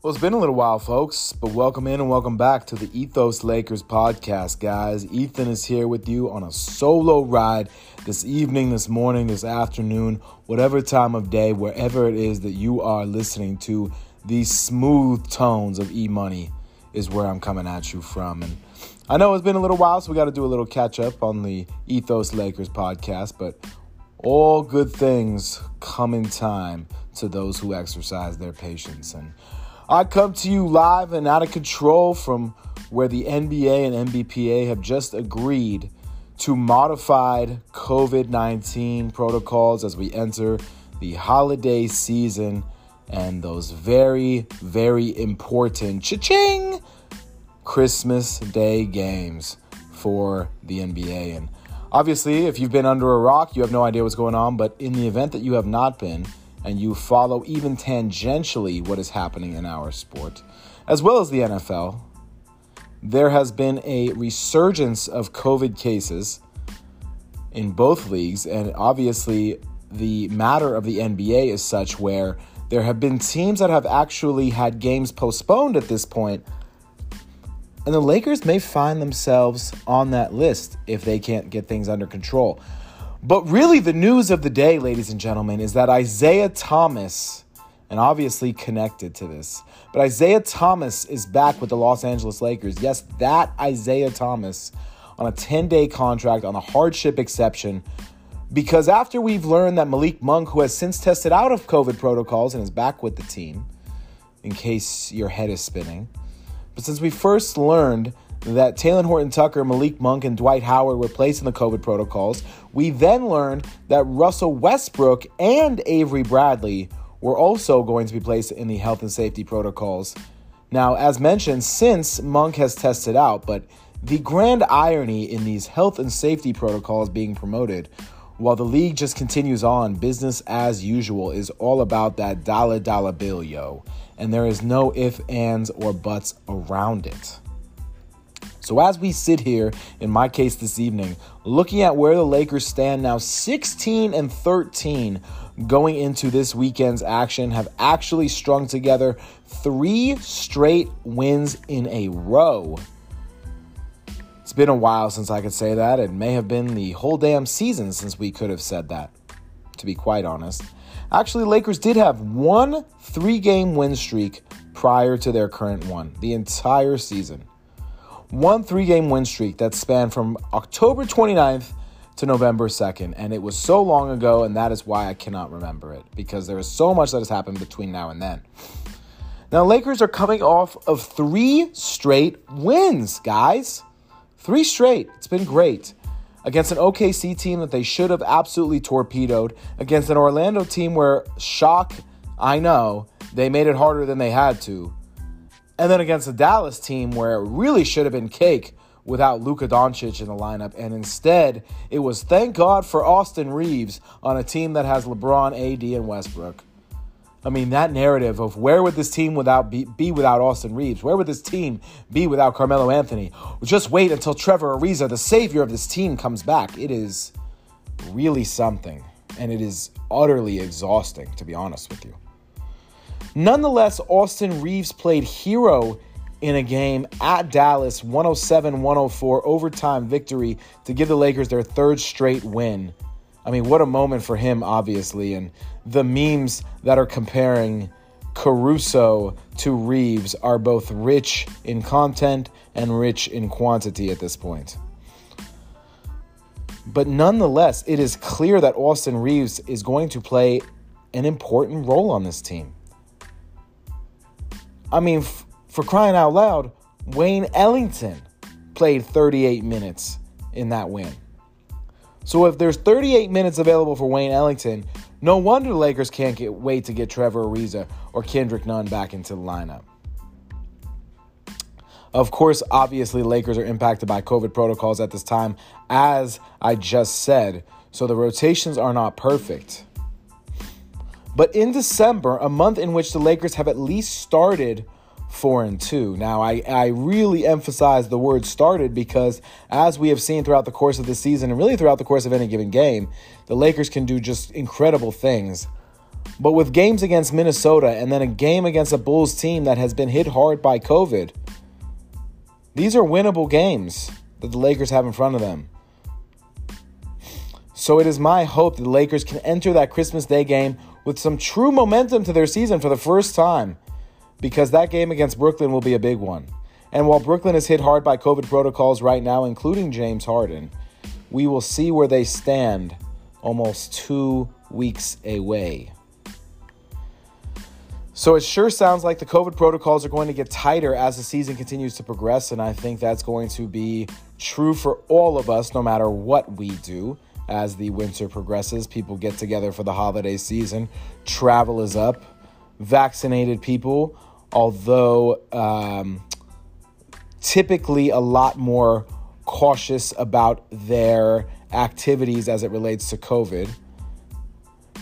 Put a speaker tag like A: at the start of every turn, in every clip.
A: Well, it's been a little while, folks, but welcome in and welcome back to the Ethos Lakers podcast, guys. Ethan is here with you on a solo ride this evening, this morning, this afternoon, whatever time of day, wherever it is that you are listening to these smooth tones of E Money is where I'm coming at you from. And I know it's been a little while, so we got to do a little catch up on the Ethos Lakers podcast, but all good things come in time to those who exercise their patience. And I come to you live and out of control from where the NBA and NBPA have just agreed to modified COVID 19 protocols as we enter the holiday season and those very, very important cha-ching Christmas Day games for the NBA. And obviously, if you've been under a rock, you have no idea what's going on. But in the event that you have not been, and you follow even tangentially what is happening in our sport, as well as the NFL, there has been a resurgence of COVID cases in both leagues. And obviously, the matter of the NBA is such where there have been teams that have actually had games postponed at this point, and the Lakers may find themselves on that list if they can't get things under control. But really, the news of the day, ladies and gentlemen, is that Isaiah Thomas, and obviously connected to this, but Isaiah Thomas is back with the Los Angeles Lakers. Yes, that Isaiah Thomas on a 10 day contract on a hardship exception. Because after we've learned that Malik Monk, who has since tested out of COVID protocols and is back with the team, in case your head is spinning, but since we first learned that Talen Horton Tucker, Malik Monk, and Dwight Howard were placed in the COVID protocols. We then learned that Russell Westbrook and Avery Bradley were also going to be placed in the health and safety protocols. Now, as mentioned, since Monk has tested out, but the grand irony in these health and safety protocols being promoted, while the league just continues on, business as usual is all about that dollar dollar bill, yo. And there is no if, ands, or buts around it. So, as we sit here, in my case this evening, looking at where the Lakers stand now 16 and 13 going into this weekend's action, have actually strung together three straight wins in a row. It's been a while since I could say that. It may have been the whole damn season since we could have said that, to be quite honest. Actually, Lakers did have one three game win streak prior to their current one, the entire season one three game win streak that spanned from October 29th to November 2nd. And it was so long ago, and that is why I cannot remember it because there is so much that has happened between now and then. Now, Lakers are coming off of three straight wins, guys. Three straight. It's been great. Against an OKC team that they should have absolutely torpedoed, against an Orlando team where, shock, I know, they made it harder than they had to. And then against the Dallas team, where it really should have been cake without Luka Doncic in the lineup. And instead, it was thank God for Austin Reaves on a team that has LeBron, AD, and Westbrook. I mean, that narrative of where would this team without be, be without Austin Reaves? Where would this team be without Carmelo Anthony? Just wait until Trevor Ariza, the savior of this team, comes back. It is really something. And it is utterly exhausting, to be honest with you. Nonetheless, Austin Reaves played hero in a game at Dallas, 107 104 overtime victory to give the Lakers their third straight win. I mean, what a moment for him, obviously. And the memes that are comparing Caruso to Reaves are both rich in content and rich in quantity at this point. But nonetheless, it is clear that Austin Reaves is going to play an important role on this team. I mean, f- for crying out loud, Wayne Ellington played 38 minutes in that win. So if there's 38 minutes available for Wayne Ellington, no wonder Lakers can't get, wait to get Trevor Ariza or Kendrick Nunn back into the lineup. Of course, obviously, Lakers are impacted by COVID protocols at this time, as I just said, so the rotations are not perfect. But in December, a month in which the Lakers have at least started 4 and 2. Now, I, I really emphasize the word started because, as we have seen throughout the course of the season and really throughout the course of any given game, the Lakers can do just incredible things But with games against Minnesota and then a game against a Bulls team that has been hit hard by COVID, these are winnable games that the Lakers have in front of them. So it is my hope that the Lakers can enter that Christmas Day game with some true momentum to their season for the first time because that game against Brooklyn will be a big one. And while Brooklyn is hit hard by COVID protocols right now, including James Harden, we will see where they stand almost two weeks away. So it sure sounds like the COVID protocols are going to get tighter as the season continues to progress, and I think that's going to be true for all of us no matter what we do. As the winter progresses, people get together for the holiday season, travel is up, vaccinated people, although um, typically a lot more cautious about their activities as it relates to COVID,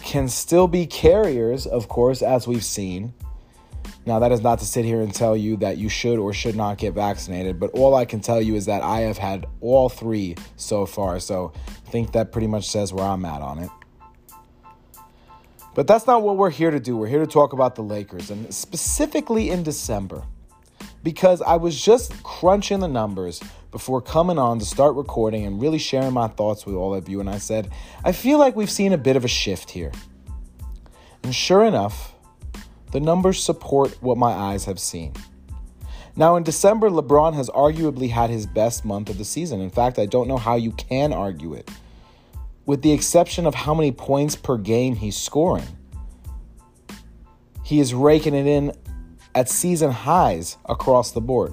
A: can still be carriers, of course, as we've seen. Now, that is not to sit here and tell you that you should or should not get vaccinated, but all I can tell you is that I have had all three so far. So I think that pretty much says where I'm at on it. But that's not what we're here to do. We're here to talk about the Lakers, and specifically in December, because I was just crunching the numbers before coming on to start recording and really sharing my thoughts with all of you. And I said, I feel like we've seen a bit of a shift here. And sure enough, the numbers support what my eyes have seen. Now, in December, LeBron has arguably had his best month of the season. In fact, I don't know how you can argue it, with the exception of how many points per game he's scoring. He is raking it in at season highs across the board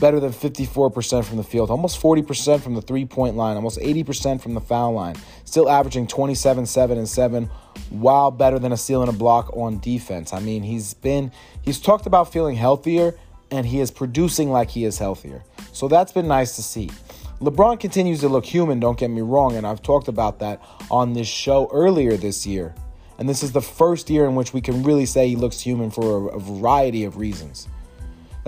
A: better than 54% from the field, almost 40% from the three point line, almost 80% from the foul line, still averaging 27, 7, and 7, while better than a steal and a block on defense. I mean, he's been, he's talked about feeling healthier, and he is producing like he is healthier. So that's been nice to see. LeBron continues to look human, don't get me wrong, and I've talked about that on this show earlier this year. And this is the first year in which we can really say he looks human for a, a variety of reasons.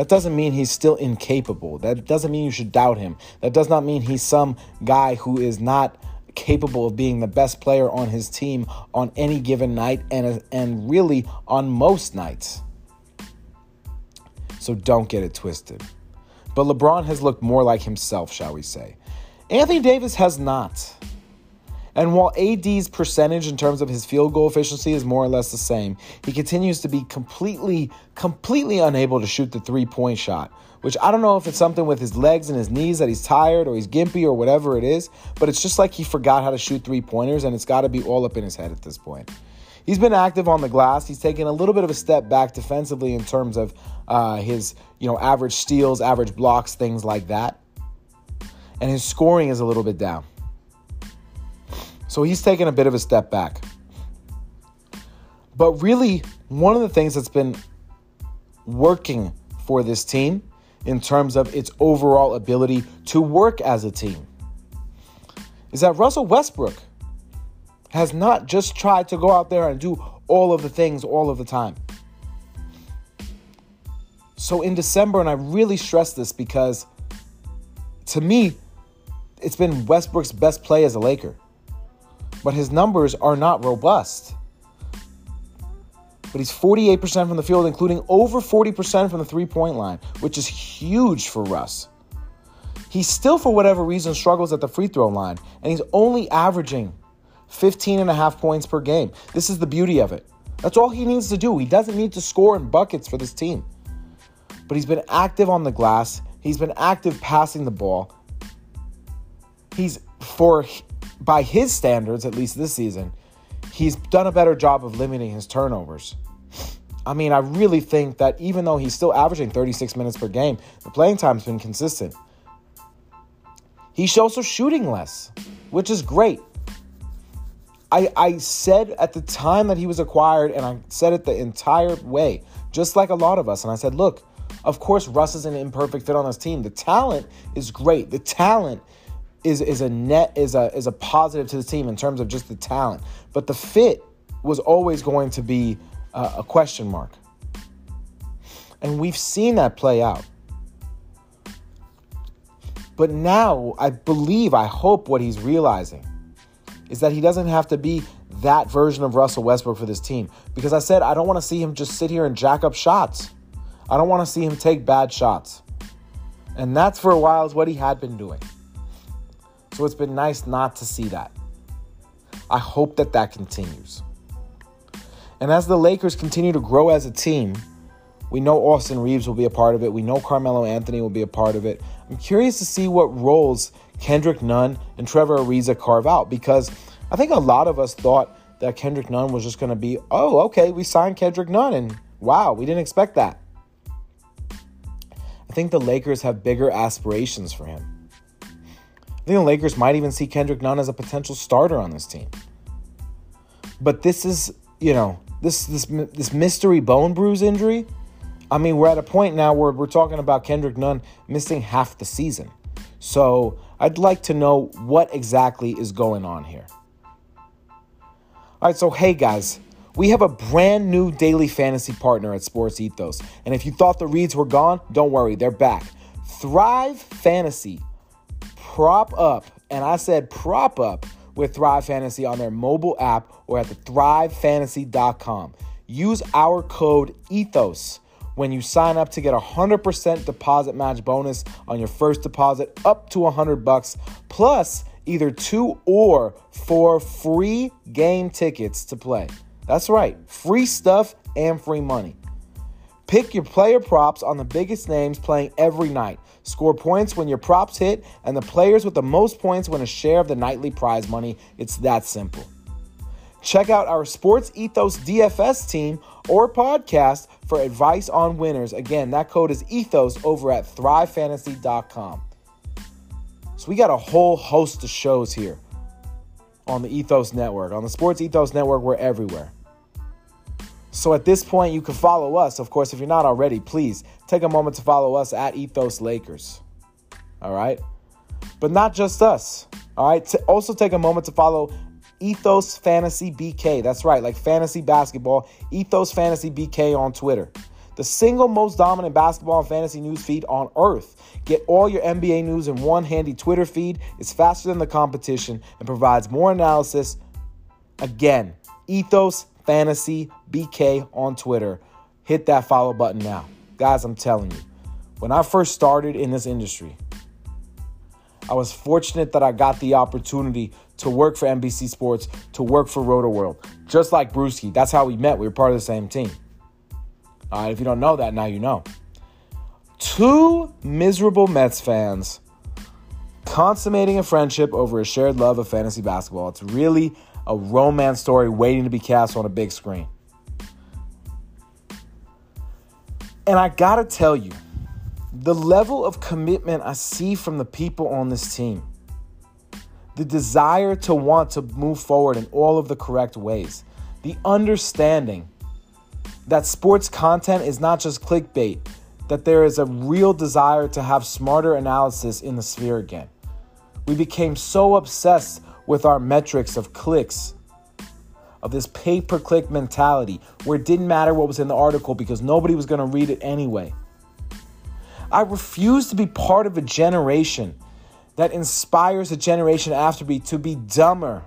A: That doesn't mean he's still incapable. That doesn't mean you should doubt him. That does not mean he's some guy who is not capable of being the best player on his team on any given night and and really on most nights. So don't get it twisted. But LeBron has looked more like himself, shall we say. Anthony Davis has not. And while AD's percentage in terms of his field goal efficiency is more or less the same, he continues to be completely, completely unable to shoot the three point shot. Which I don't know if it's something with his legs and his knees that he's tired or he's gimpy or whatever it is, but it's just like he forgot how to shoot three pointers and it's got to be all up in his head at this point. He's been active on the glass. He's taken a little bit of a step back defensively in terms of uh, his, you know, average steals, average blocks, things like that. And his scoring is a little bit down. So he's taken a bit of a step back. But really, one of the things that's been working for this team in terms of its overall ability to work as a team is that Russell Westbrook has not just tried to go out there and do all of the things all of the time. So in December, and I really stress this because to me, it's been Westbrook's best play as a Laker but his numbers are not robust. But he's 48% from the field, including over 40% from the three point line, which is huge for Russ. He still, for whatever reason, struggles at the free throw line, and he's only averaging 15 and a half points per game. This is the beauty of it. That's all he needs to do. He doesn't need to score in buckets for this team. But he's been active on the glass, he's been active passing the ball. He's, for by his standards, at least this season, he's done a better job of limiting his turnovers. I mean, I really think that even though he's still averaging 36 minutes per game, the playing time's been consistent. He's also shooting less, which is great. I, I said at the time that he was acquired, and I said it the entire way, just like a lot of us. And I said, look, of course, Russ is an imperfect fit on this team. The talent is great. The talent is is a net is a is a positive to the team in terms of just the talent, but the fit was always going to be a, a question mark, and we've seen that play out. But now I believe, I hope what he's realizing is that he doesn't have to be that version of Russell Westbrook for this team because I said I don't want to see him just sit here and jack up shots. I don't want to see him take bad shots. And that's for a while is what he had been doing. So it's been nice not to see that. I hope that that continues. And as the Lakers continue to grow as a team, we know Austin Reaves will be a part of it. We know Carmelo Anthony will be a part of it. I'm curious to see what roles Kendrick Nunn and Trevor Ariza carve out because I think a lot of us thought that Kendrick Nunn was just going to be, oh, okay, we signed Kendrick Nunn, and wow, we didn't expect that. I think the Lakers have bigger aspirations for him. Think the Lakers might even see Kendrick Nunn as a potential starter on this team. But this is, you know, this this this mystery bone bruise injury. I mean, we're at a point now where we're talking about Kendrick Nunn missing half the season. So I'd like to know what exactly is going on here. All right, so hey guys, we have a brand new daily fantasy partner at Sports Ethos. And if you thought the reads were gone, don't worry, they're back. Thrive Fantasy, prop up, and I said prop up with Thrive Fantasy on their mobile app or at the thrivefantasy.com. Use our code ETHOS when you sign up to get a 100% deposit match bonus on your first deposit up to 100 bucks plus either two or four free game tickets to play. That's right, free stuff and free money. Pick your player props on the biggest names playing every night. Score points when your props hit, and the players with the most points win a share of the nightly prize money. It's that simple. Check out our Sports Ethos DFS team or podcast for advice on winners. Again, that code is ethos over at thrivefantasy.com. So we got a whole host of shows here on the Ethos Network. On the Sports Ethos Network, we're everywhere. So at this point, you can follow us. Of course, if you're not already, please take a moment to follow us at Ethos Lakers. All right? But not just us. All right? also take a moment to follow Ethos Fantasy BK. That's right, like fantasy basketball. Ethos Fantasy BK on Twitter. The single most dominant basketball and fantasy news feed on earth. Get all your NBA news in one handy Twitter feed. It's faster than the competition and provides more analysis. Again, Ethos Fantasy BK on Twitter. Hit that follow button now. Guys, I'm telling you, when I first started in this industry, I was fortunate that I got the opportunity to work for NBC Sports, to work for Rotoworld, just like Brewski. That's how we met. We were part of the same team. All right, if you don't know that, now you know. Two miserable Mets fans consummating a friendship over a shared love of fantasy basketball. It's really a romance story waiting to be cast on a big screen. And I gotta tell you, the level of commitment I see from the people on this team, the desire to want to move forward in all of the correct ways, the understanding that sports content is not just clickbait, that there is a real desire to have smarter analysis in the sphere again. We became so obsessed with our metrics of clicks, of this pay per click mentality, where it didn't matter what was in the article because nobody was going to read it anyway. I refuse to be part of a generation that inspires a generation after me to be dumber.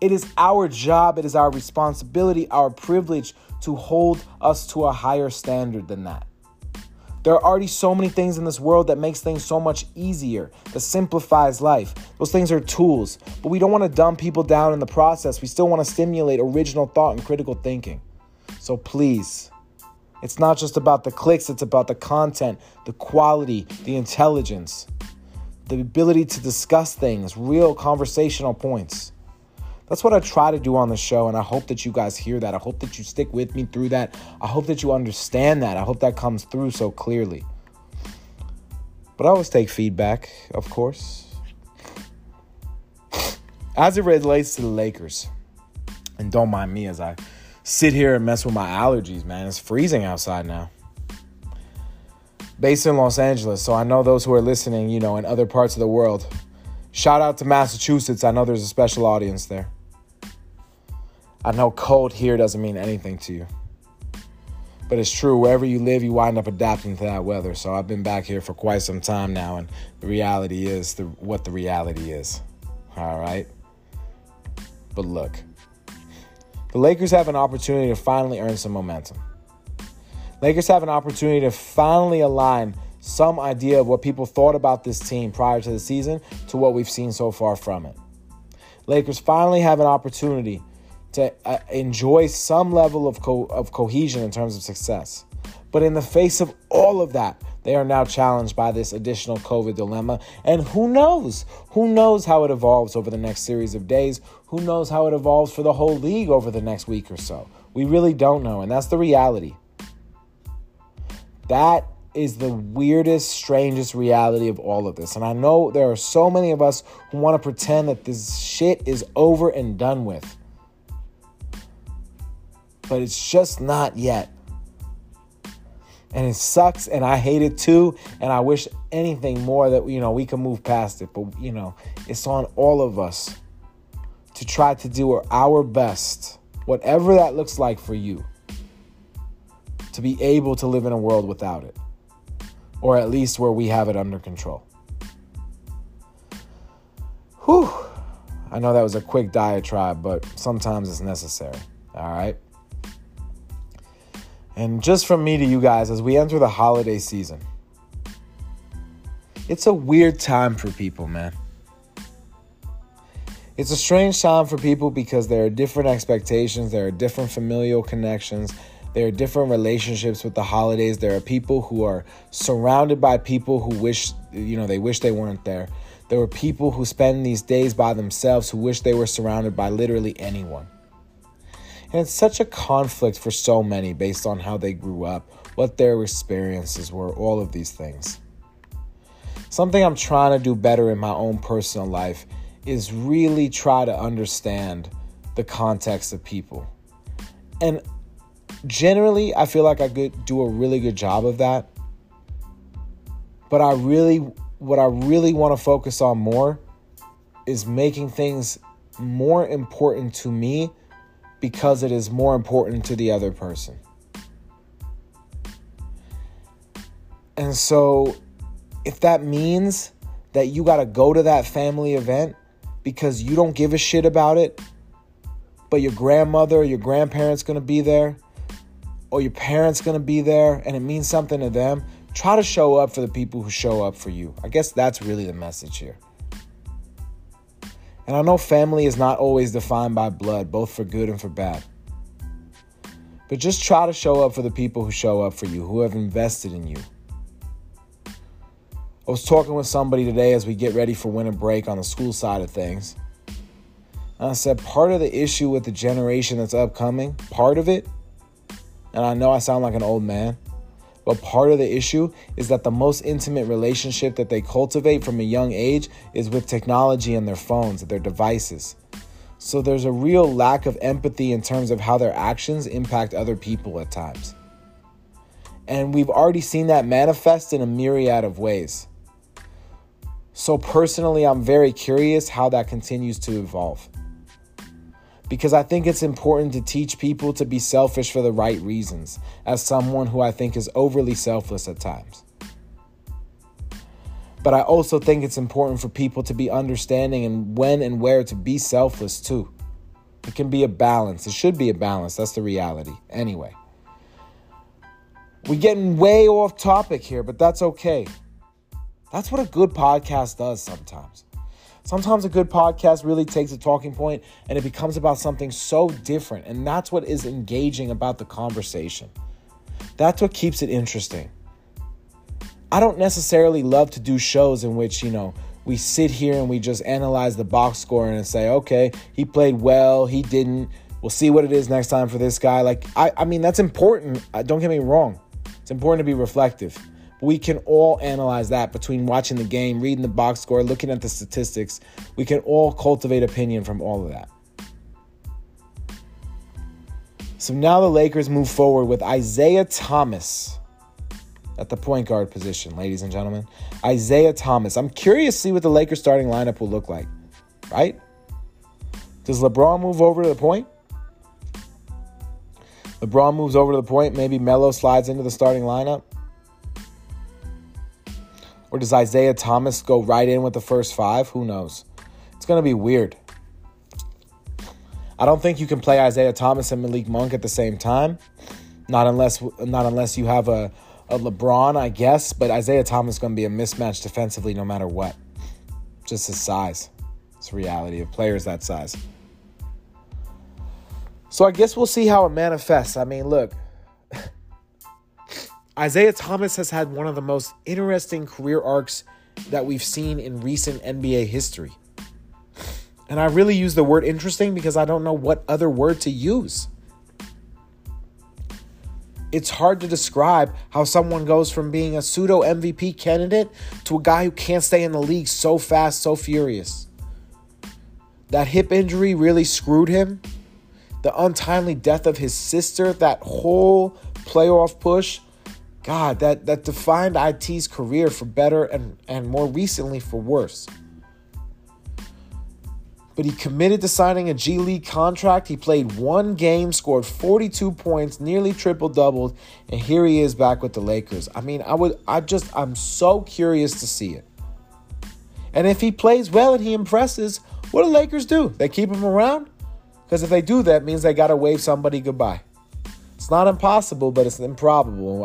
A: It is our job, it is our responsibility, our privilege to hold us to a higher standard than that. There are already so many things in this world that makes things so much easier, that simplifies life. Those things are tools, but we don't want to dumb people down in the process. We still want to stimulate original thought and critical thinking. So please, it's not just about the clicks, it's about the content, the quality, the intelligence, the ability to discuss things, real conversational points. That's what I try to do on the show, and I hope that you guys hear that. I hope that you stick with me through that. I hope that you understand that. I hope that comes through so clearly. But I always take feedback, of course. As it relates to the Lakers, and don't mind me as I sit here and mess with my allergies, man. It's freezing outside now. Based in Los Angeles, so I know those who are listening, you know, in other parts of the world. Shout out to Massachusetts. I know there's a special audience there. I know cold here doesn't mean anything to you. But it's true, wherever you live, you wind up adapting to that weather. So I've been back here for quite some time now, and the reality is the, what the reality is. All right. but look. The Lakers have an opportunity to finally earn some momentum. Lakers have an opportunity to finally align some idea of what people thought about this team prior to the season to what we've seen so far from it. Lakers finally have an opportunity to uh, enjoy some level of, co- of cohesion in terms of success. But in the face of all of that, they are now challenged by this additional COVID dilemma. And who knows? Who knows how it evolves over the next series of days? Who knows how it evolves for the whole league over the next week or so? We really don't know. And that's the reality. That is the weirdest, strangest reality of all of this. And I know there are so many of us who want to pretend that this shit is over and done with. But it's just not yet. And it sucks and I hate it too. And I wish anything more that you know we can move past it. But you know, it's on all of us to try to do our best, whatever that looks like for you, to be able to live in a world without it or at least where we have it under control. Whew. I know that was a quick diatribe, but sometimes it's necessary. All right. And just from me to you guys, as we enter the holiday season, it's a weird time for people, man. It's a strange time for people because there are different expectations, there are different familial connections, there are different relationships with the holidays. There are people who are surrounded by people who wish, you know, they wish they weren't there. There are people who spend these days by themselves who wish they were surrounded by literally anyone. And it's such a conflict for so many based on how they grew up, what their experiences were, all of these things. Something I'm trying to do better in my own personal life is really try to understand the context of people. And generally, I feel like I could do a really good job of that. But I really, what I really want to focus on more is making things more important to me because it is more important to the other person. And so, if that means that you got to go to that family event because you don't give a shit about it, but your grandmother or your grandparents going to be there, or your parents going to be there and it means something to them, try to show up for the people who show up for you. I guess that's really the message here. And I know family is not always defined by blood, both for good and for bad. But just try to show up for the people who show up for you, who have invested in you. I was talking with somebody today as we get ready for winter break on the school side of things. And I said, part of the issue with the generation that's upcoming, part of it and I know I sound like an old man, but part of the issue is that the most intimate relationship that they cultivate from a young age is with technology and their phones, their devices. So there's a real lack of empathy in terms of how their actions impact other people at times. And we've already seen that manifest in a myriad of ways. So personally, I'm very curious how that continues to evolve because I think it's important to teach people to be selfish for the right reasons, as someone who I think is overly selfless at times. But I also think it's important for people to be understanding and when and where to be selfless too. It can be a balance. It should be a balance. That's the reality. Anyway, we're getting way off topic here, but that's okay. That's what a good podcast does sometimes. Sometimes a good podcast really takes a talking point and it becomes about something so different. And that's what is engaging about the conversation. That's what keeps it interesting. I don't necessarily love to do shows in which, you know, we sit here and we just analyze the box score and say, okay, he played well, he didn't. We'll see what it is next time for this guy. Like, I, I mean, that's important. Uh, don't get me wrong. It's important to be reflective we can all analyze that between watching the game, reading the box score, looking at the statistics. We can all cultivate opinion from all of that. So now the Lakers move forward with Isaiah Thomas at the point guard position, ladies and gentlemen. Isaiah Thomas. I'm curious to see what the Lakers starting lineup will look like, right? Does LeBron move over to the point? LeBron moves over to the point. Maybe Melo slides into the starting lineup. Or does Isaiah Thomas go right in with the first five? Who knows? It's going to be weird. I don't think you can play Isaiah Thomas and Malik Monk at the same time. Not unless not unless you have a, a LeBron, I guess. But Isaiah Thomas is going to be a mismatch defensively no matter what. Just his size. It's reality of players that size. So I guess we'll see how it manifests. I mean, look, Isaiah Thomas has had one of the most interesting career arcs that we've seen in recent NBA history. And I really use the word interesting because I don't know what other word to use. It's hard to describe how someone goes from being a pseudo MVP candidate to a guy who can't stay in the league so fast, so furious. That hip injury really screwed him. The untimely death of his sister, that whole playoff push, God, that, that defined IT's career for better and, and more recently for worse but he committed to signing a G League contract. He played one game, scored 42 points, nearly triple doubled, and here he is back with the Lakers. I mean, I would I just I'm so curious to see it. And if he plays well and he impresses, what do Lakers do? They keep him around? Because if they do that, means they gotta wave somebody goodbye. It's not impossible, but it's improbable.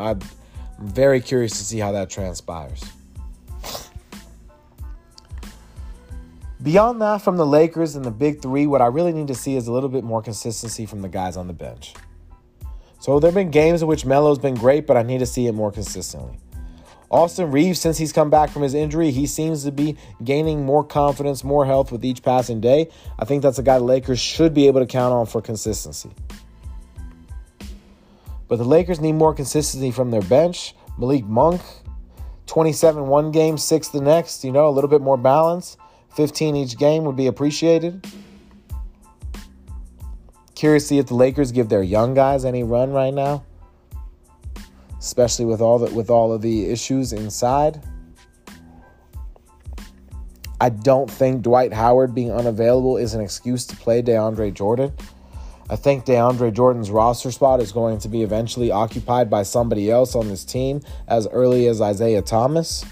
A: I'm very curious to see how that transpires. Beyond that, from the Lakers and the big three, what I really need to see is a little bit more consistency from the guys on the bench. So there have been games in which Melo's been great, but I need to see it more consistently. Austin Reaves, since he's come back from his injury, he seems to be gaining more confidence, more health with each passing day. I think that's a guy the Lakers should be able to count on for consistency. But the Lakers need more consistency from their bench. Malik Monk, 27 one game, 6 the next, you know, a little bit more balance. 15 each game would be appreciated. Curious to see if the Lakers give their young guys any run right now, especially with all the, with all of the issues inside. I don't think Dwight Howard being unavailable is an excuse to play DeAndre Jordan. I think DeAndre Jordan's roster spot is going to be eventually occupied by somebody else on this team as early as Isaiah Thomas.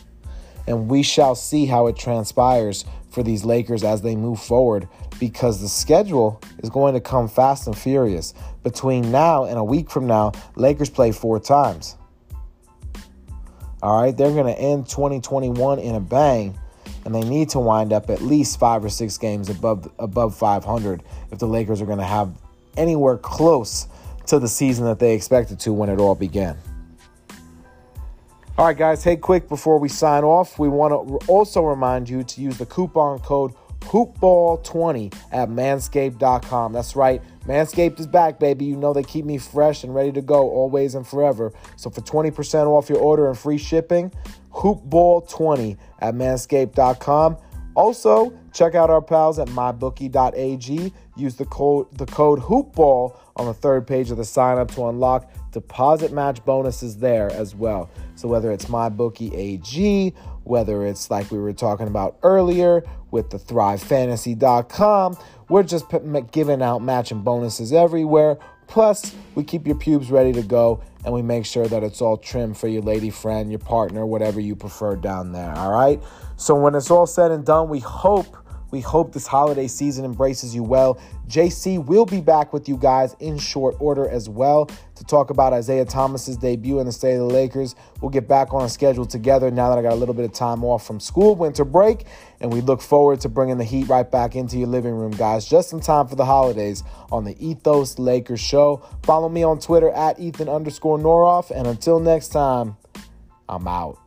A: And we shall see how it transpires for these Lakers as they move forward because the schedule is going to come fast and furious. Between now and a week from now, Lakers play four times. All right, they're going to end 2021 in a bang, and they need to wind up at least five or six games above above 500 if the Lakers are going to have anywhere close to the season that they expected to when it all began. All right, guys, hey, quick before we sign off, we want to also remind you to use the coupon code hoopball20 at manscaped.com. That's right, Manscaped is back, baby. You know they keep me fresh and ready to go always and forever. So for 20% off your order and free shipping, hoopball20 at manscaped.com. Also, check out our pals at mybookie.ag. Use the code the code hoopball on the third page of the sign up to unlock deposit match bonuses there as well. So whether it's MyBookie AG, whether it's like we were talking about earlier with the ThriveFantasy.com, we're just giving out matching bonuses everywhere. Plus, we keep your pubes ready to go and we make sure that it's all trimmed for your lady friend, your partner, whatever you prefer down there. All right. So when it's all said and done, we hope we hope this holiday season embraces you well. JC will be back with you guys in short order as well to talk about Isaiah Thomas's debut in the state of the Lakers. We'll get back on a schedule together now that I got a little bit of time off from school, winter break, and we look forward to bringing the heat right back into your living room, guys, just in time for the holidays on the Ethos Lakers show. Follow me on Twitter at Ethan underscore Noroff, and until next time, I'm out.